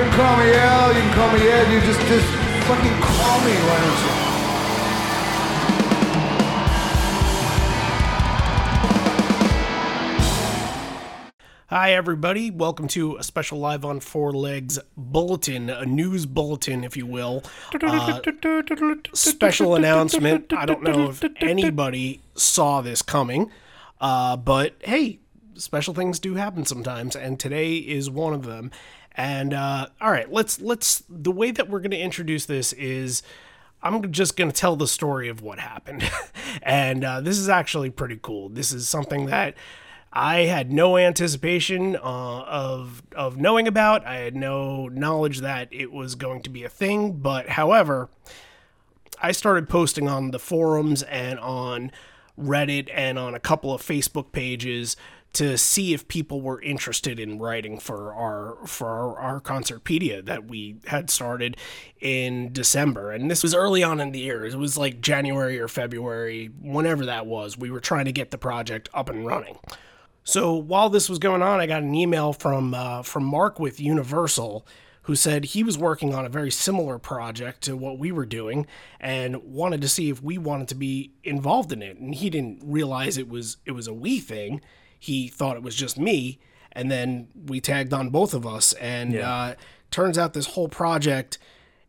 can call me Al, you can call me Ed, you just, just fucking call me, why don't you? Hi, everybody. Welcome to a special Live on Four Legs bulletin, a news bulletin, if you will. Uh, special announcement. I don't know if anybody saw this coming, uh, but hey, special things do happen sometimes, and today is one of them. And uh, all right, let's let's. The way that we're going to introduce this is. I'm just going to tell the story of what happened. and uh, this is actually pretty cool. This is something that I had no anticipation uh, of of knowing about. I had no knowledge that it was going to be a thing. But however, I started posting on the forums and on Reddit and on a couple of Facebook pages to see if people were interested in writing for our for our, our concertpedia that we had started in December. And this was early on in the year. It was like January or February whenever that was. We were trying to get the project up and running. So while this was going on I got an email from uh, from Mark with Universal who said he was working on a very similar project to what we were doing and wanted to see if we wanted to be involved in it. And he didn't realize it was it was a we thing he thought it was just me and then we tagged on both of us and Yeah. uh, turns out this whole project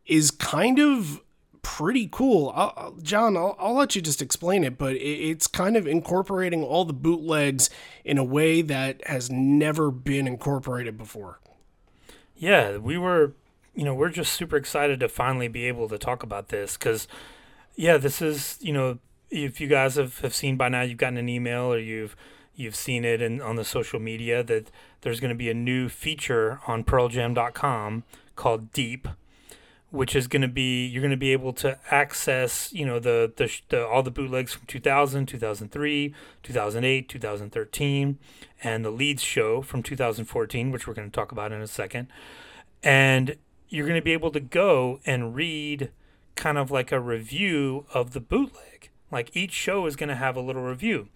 is kind of pretty cool I'll, john I'll, I'll let you just explain it but it, it's kind of incorporating all the bootlegs in a way that has never been incorporated before Yeah, we were, you know, we're just super excited to finally be able to talk about this because, yeah, this is, you know, if you guys have, have seen by now, you've gotten an email or you've you've seen it in, on the social media that there's going to be a new feature on PearlJam.com called Deep, which is going to be you're going to be able to access, you know, the the, the all the bootlegs from 2000, 2003, 2008, 2013, and the Leeds show from 2014, which we're going to talk about in a second and you're going to be able to go and read kind of like a review of the bootleg. Like each show is going to have a little review.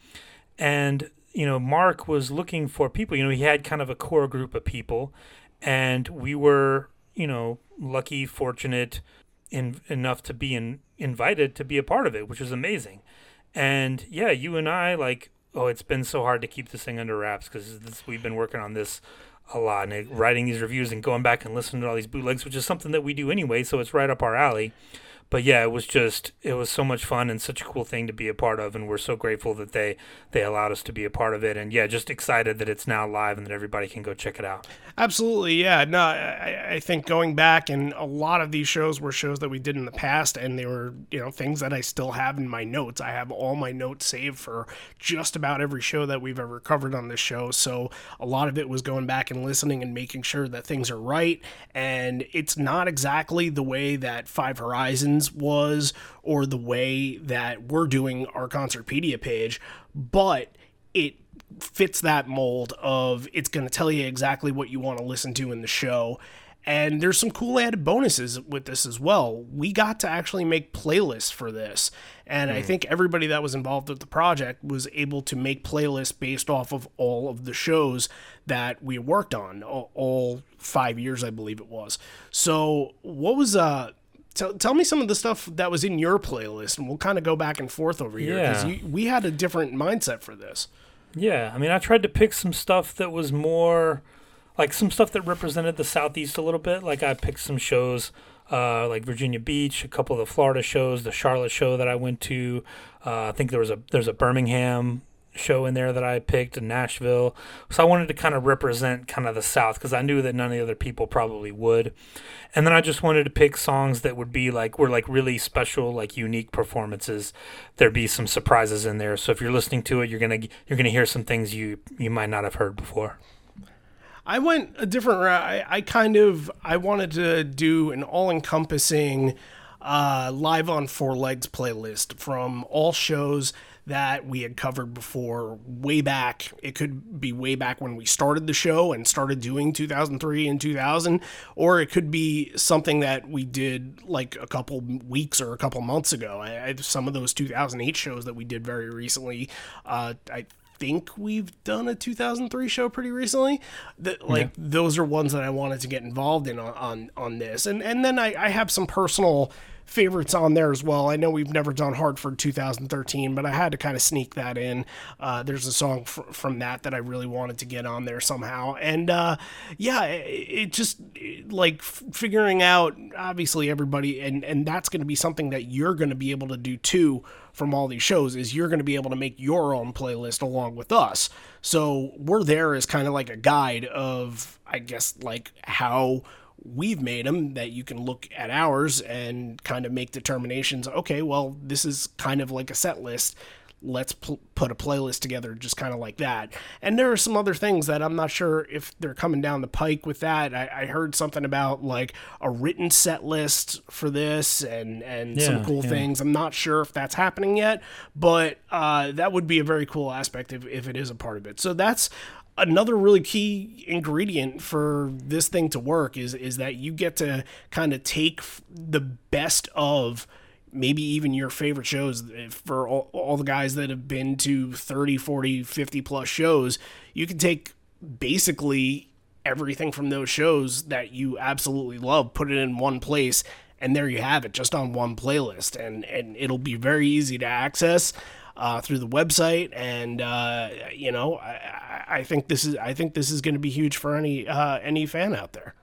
And, you know, Mark was looking for people, you know, he had kind of a core group of people, and we were, you know, lucky, fortunate in, enough to be in, invited to be a part of it, which was amazing. And yeah, you and I, like, oh, it's been so hard to keep this thing under wraps because we've been working on this a lot and writing these reviews and going back and listening to all these bootlegs, which is something that we do anyway, so it's right up our alley. But yeah, it was just it was so much fun and such a cool thing to be a part of, and we're so grateful that they they allowed us to be a part of it. And yeah, just excited that it's now live and that everybody can go check it out. Absolutely, yeah. No, I, I think going back and a lot of these shows were shows that we did in the past, and they were you know things that I still have in my notes. I have all my notes saved for just about every show that we've ever covered on this show. So a lot of it was going back and listening and making sure that things are right. And it's not exactly the way that Five Horizons was, or the way that we're doing our Concertpedia page, but it fits that mold of it's going to tell you exactly what you want to listen to in the show. And there's some cool added bonuses with this as well. We got to actually make playlists for this. And I think everybody that was involved with the project was able to make playlists based off of all of the shows that we worked on, all, all five years, I believe it was. So, what was, uh, Tell, tell me some of the stuff that was in your playlist, and we'll kind of go back and forth over here because Yeah. we had a different mindset for this. Yeah, I mean, I tried to pick some stuff that was more like some stuff that represented the Southeast a little bit. Like I picked some shows uh, like Virginia Beach, a couple of the Florida shows, the Charlotte show that I went to. Uh, I think there was a there's a Birmingham show in there that I picked in Nashville. So I wanted to kind of represent kind of the South because I knew that none of the other people probably would. And then I just wanted to pick songs that would be like were like really special, like unique performances. There'd be some surprises in there. So if you're listening to it, you're gonna you're gonna hear some things you you might not have heard before. I went a different route. I, I kind of I wanted to do an all-encompassing uh, live on four legs playlist from all shows that we had covered before way back. It could be way back when we started the show and started doing 2003 and 2000, or it could be something that we did like a couple weeks or a couple months ago. I, I, some of those 2008 shows that we did very recently, uh, I think we've done a 2003 show pretty recently. That like those are ones that I wanted to get involved in on on, on this, and and then I, I have some personal favorites on there as well. I know we've never done Hartford 2013, but I had to kind of sneak that in. Uh, there's a song fr- from that that I really wanted to get on there somehow, and uh, yeah, it, it just like f- figuring out obviously everybody, and and that's going to be something that you're going to be able to do too from all these shows is you're going to be able to make your own playlist along with us. So we're there as kind of like a guide of, I guess, like how we've made them that you can look at ours and kind of make determinations. Okay, well, this is kind of like a set list let's pl- put a playlist together just kind of like that and there are some other things that i'm not sure if they're coming down the pike with that i, I heard something about like a written set list for this and and some cool yeah. things i'm not sure if that's happening yet but uh, that would be a very cool aspect if, if it is a part of it so that's another really key ingredient for this thing to work is is that you get to kind of take the best of maybe even your favorite shows. For all, all the guys that have been to 30 40 50 plus shows you can take basically everything from those shows that you absolutely love put it in one place and there you have it just on one playlist. And and it'll be very easy to access uh, through the website and uh, you know I, I- think this is I think this is going to be huge for any uh, any fan out there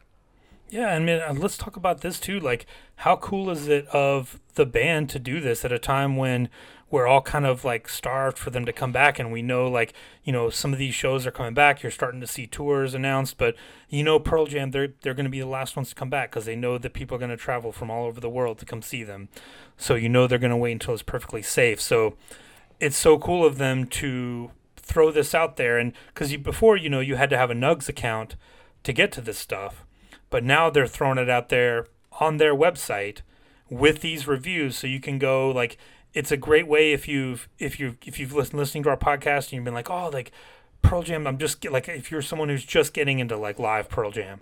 Yeah, I mean, uh, let's talk about this too. Like, how cool is it of the band to do this at a time when we're all kind of like starved for them to come back, and we know, like, you know, some of these shows are coming back. You're starting to see tours announced, but you know, Pearl Jam, they're they're going to be the last ones to come back because they know that people are going to travel from all over the world to come see them. So you know they're going to wait until it's perfectly safe. So it's so cool of them to throw this out there. And because before you know you had to have a nugs account to get to this stuff but now they're throwing it out there on their website with these reviews. So you can go like it's a great way if you've if you if you've listened listening to our podcast and you've been like oh like Pearl Jam I'm just like if you're someone who's just getting into like live Pearl Jam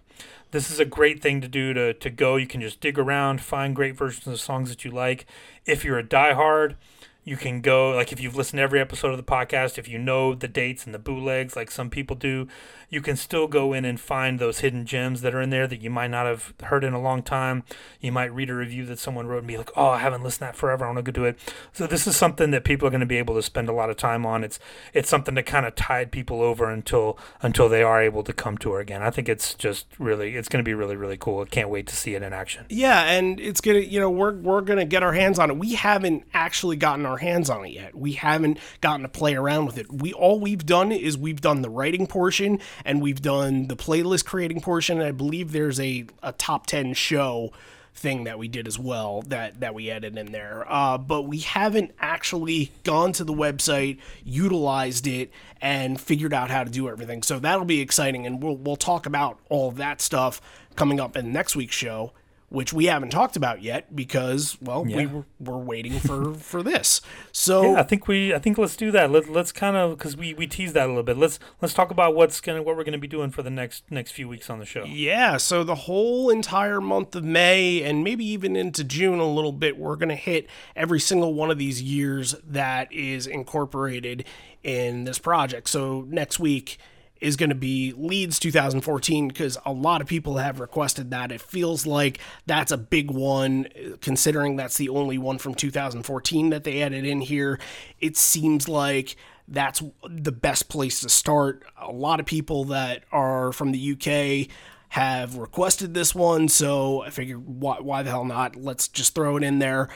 this is a great thing to do to to go. You can just dig around find great versions of songs that you like. If you're a diehard you can go like if you've listened to every episode of the podcast if you know the dates and the bootlegs like some people do you can still go in and find those hidden gems that are in there that you might not have heard in a long time. You might read a review that someone wrote and be like oh i haven't listened to that forever. I want to go do it. So this is something that people are going to be able to spend a lot of time on. It's it's something to kind of tide people over until until they are able to come to her again. I think it's just really it's going to be really really cool. I can't wait to see it in action. Yeah, and it's gonna, you know, we're we're gonna get our hands on it. We haven't actually gotten our hands on it yet. We haven't gotten to play around with it. We all we've done is we've done the writing portion and we've done the playlist creating portion. And I believe there's a a top ten show thing that we did as well that that we added in there. Uh, but we haven't actually gone to the website, utilized it, and figured out how to do everything. So that'll be exciting, and we'll we'll talk about all that stuff coming up in next week's show. Which we haven't talked about yet because, well, we Yeah. were, we're waiting for for this. So Yeah, I think we. I think let's do that. Let, let's kind of because we we teased that a little bit. Let's let's talk about what's gonna what we're gonna be doing for the next next few weeks on the show. Yeah, so the whole entire month of May and maybe even into June a little bit, we're going to hit every single one of these years that is incorporated in this project. So next week is going to be Leeds 2014 because a lot of people have requested that. It feels like that's a big one considering that's the only one from 2014 that they added in here. It seems like that's the best place to start. A lot of people that are from the UK have requested this one, so I figured why, why the hell not? Let's just throw it in there.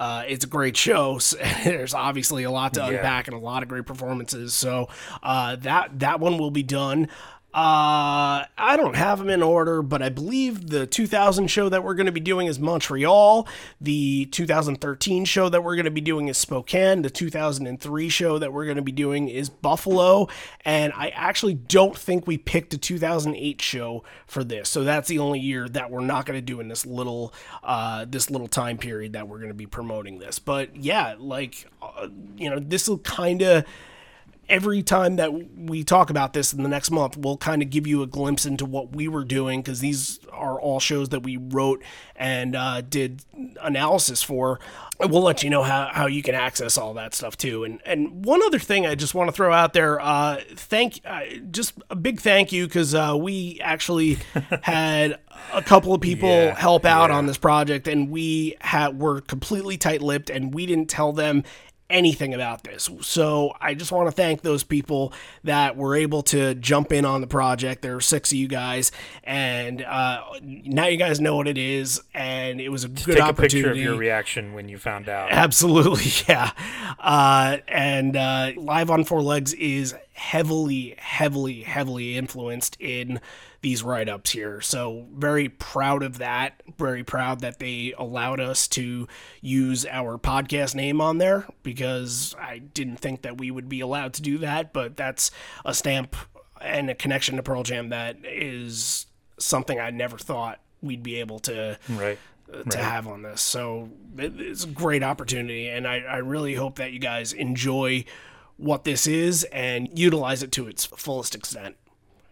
Uh, it's a great show. So there's obviously a lot to unpack and a lot of great performances. So uh, that that one will be done. Uh, I don't have them in order, but I believe the 2000 show that we're going to be doing is Montreal. The 2013 show that we're going to be doing is Spokane. The 2003 show that we're going to be doing is Buffalo. And I actually don't think we picked a 2008 show for this. So that's the only year that we're not going to do in this little uh, this little time period that we're going to be promoting this. But yeah, like uh, you know, this will kind of every time that we talk about this in the next month, we'll kind of give you a glimpse into what we were doing because these are all shows that we wrote and uh, did analysis for. We'll let you know how, how you can access all that stuff too. And and one other thing I just want to throw out there, uh, thank uh, just a big thank you because uh, we actually had a couple of people Yeah, help out yeah. on this project, and we had were completely tight lipped, and we didn't tell them anything about this. So I just want to thank those people that were able to jump in on the project. There were six of you guys, and uh, now you guys know what it is, and it was a good Take a picture of your reaction when you found out. Absolutely, yeah. Uh, and uh, Live on Four Legs is heavily, heavily, heavily influenced in these write ups here. So, very proud of that. Very proud that they allowed us to use our podcast name on there because I didn't think that we would be allowed to do that. But that's a stamp and a connection to Pearl Jam that is something I never thought we'd be able to Right. Uh, to have on this. So it's a great opportunity, and I, I really hope that you guys enjoy what this is and utilize it to its fullest extent.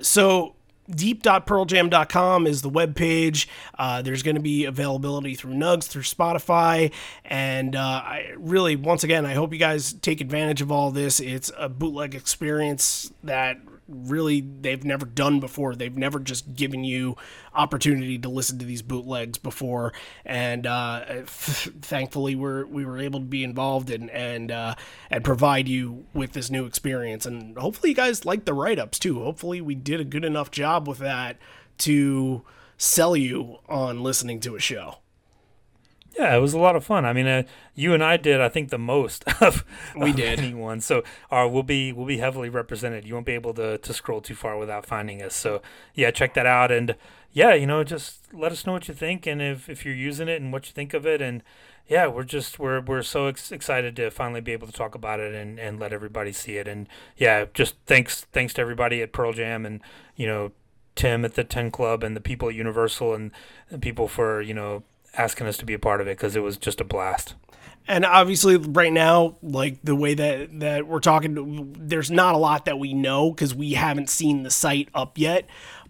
So deep.pearljam.com is the webpage. Uh, there's going to be availability through Nugs, through Spotify. And uh, I really, once again, I hope you guys take advantage of all this. It's a bootleg experience that really they've never done before. They've never just given you opportunity to listen to these bootlegs before, and uh, f- thankfully we're we were able to be involved and and uh, and provide you with this new experience. And hopefully you guys like the write ups too. Hopefully we did a good enough job with that to sell you on listening to a show. Yeah, it was a lot of fun. I mean, uh, you and I did, I think, the most of, We of did. anyone. So, uh, we'll be we'll be heavily represented. You won't be able to to scroll too far without finding us. So, yeah, check that out. And yeah, you know, just let us know what you think and if if you're using it and what you think of it. And yeah, we're just we're we're so ex- excited to finally be able to talk about it and and let everybody see it. And yeah, just thanks thanks to everybody at Pearl Jam and you know Tim at the Ten Club and the people at Universal and the people for you know asking us to be a part of it because it was just a blast. And obviously, right now, like the way that that we're talking, there's not a lot that we know because we haven't seen the site up yet.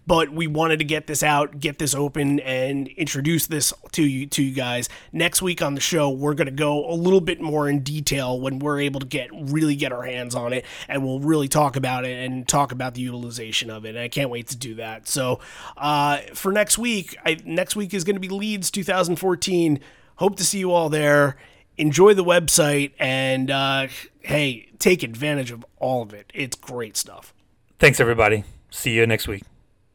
But we wanted to get this out, get this open, and introduce this to you to you guys. Next week on the show, we're gonna go a little bit more in detail when we're able to get really get our hands on it, and we'll really talk about it and talk about the utilization of it. And I can't wait to do that. So uh, for next week, I, next week is gonna be Leeds 2014. Hope to see you all there enjoy the website and uh, hey take advantage of all of it it's great stuff Thanks everybody. See you next week.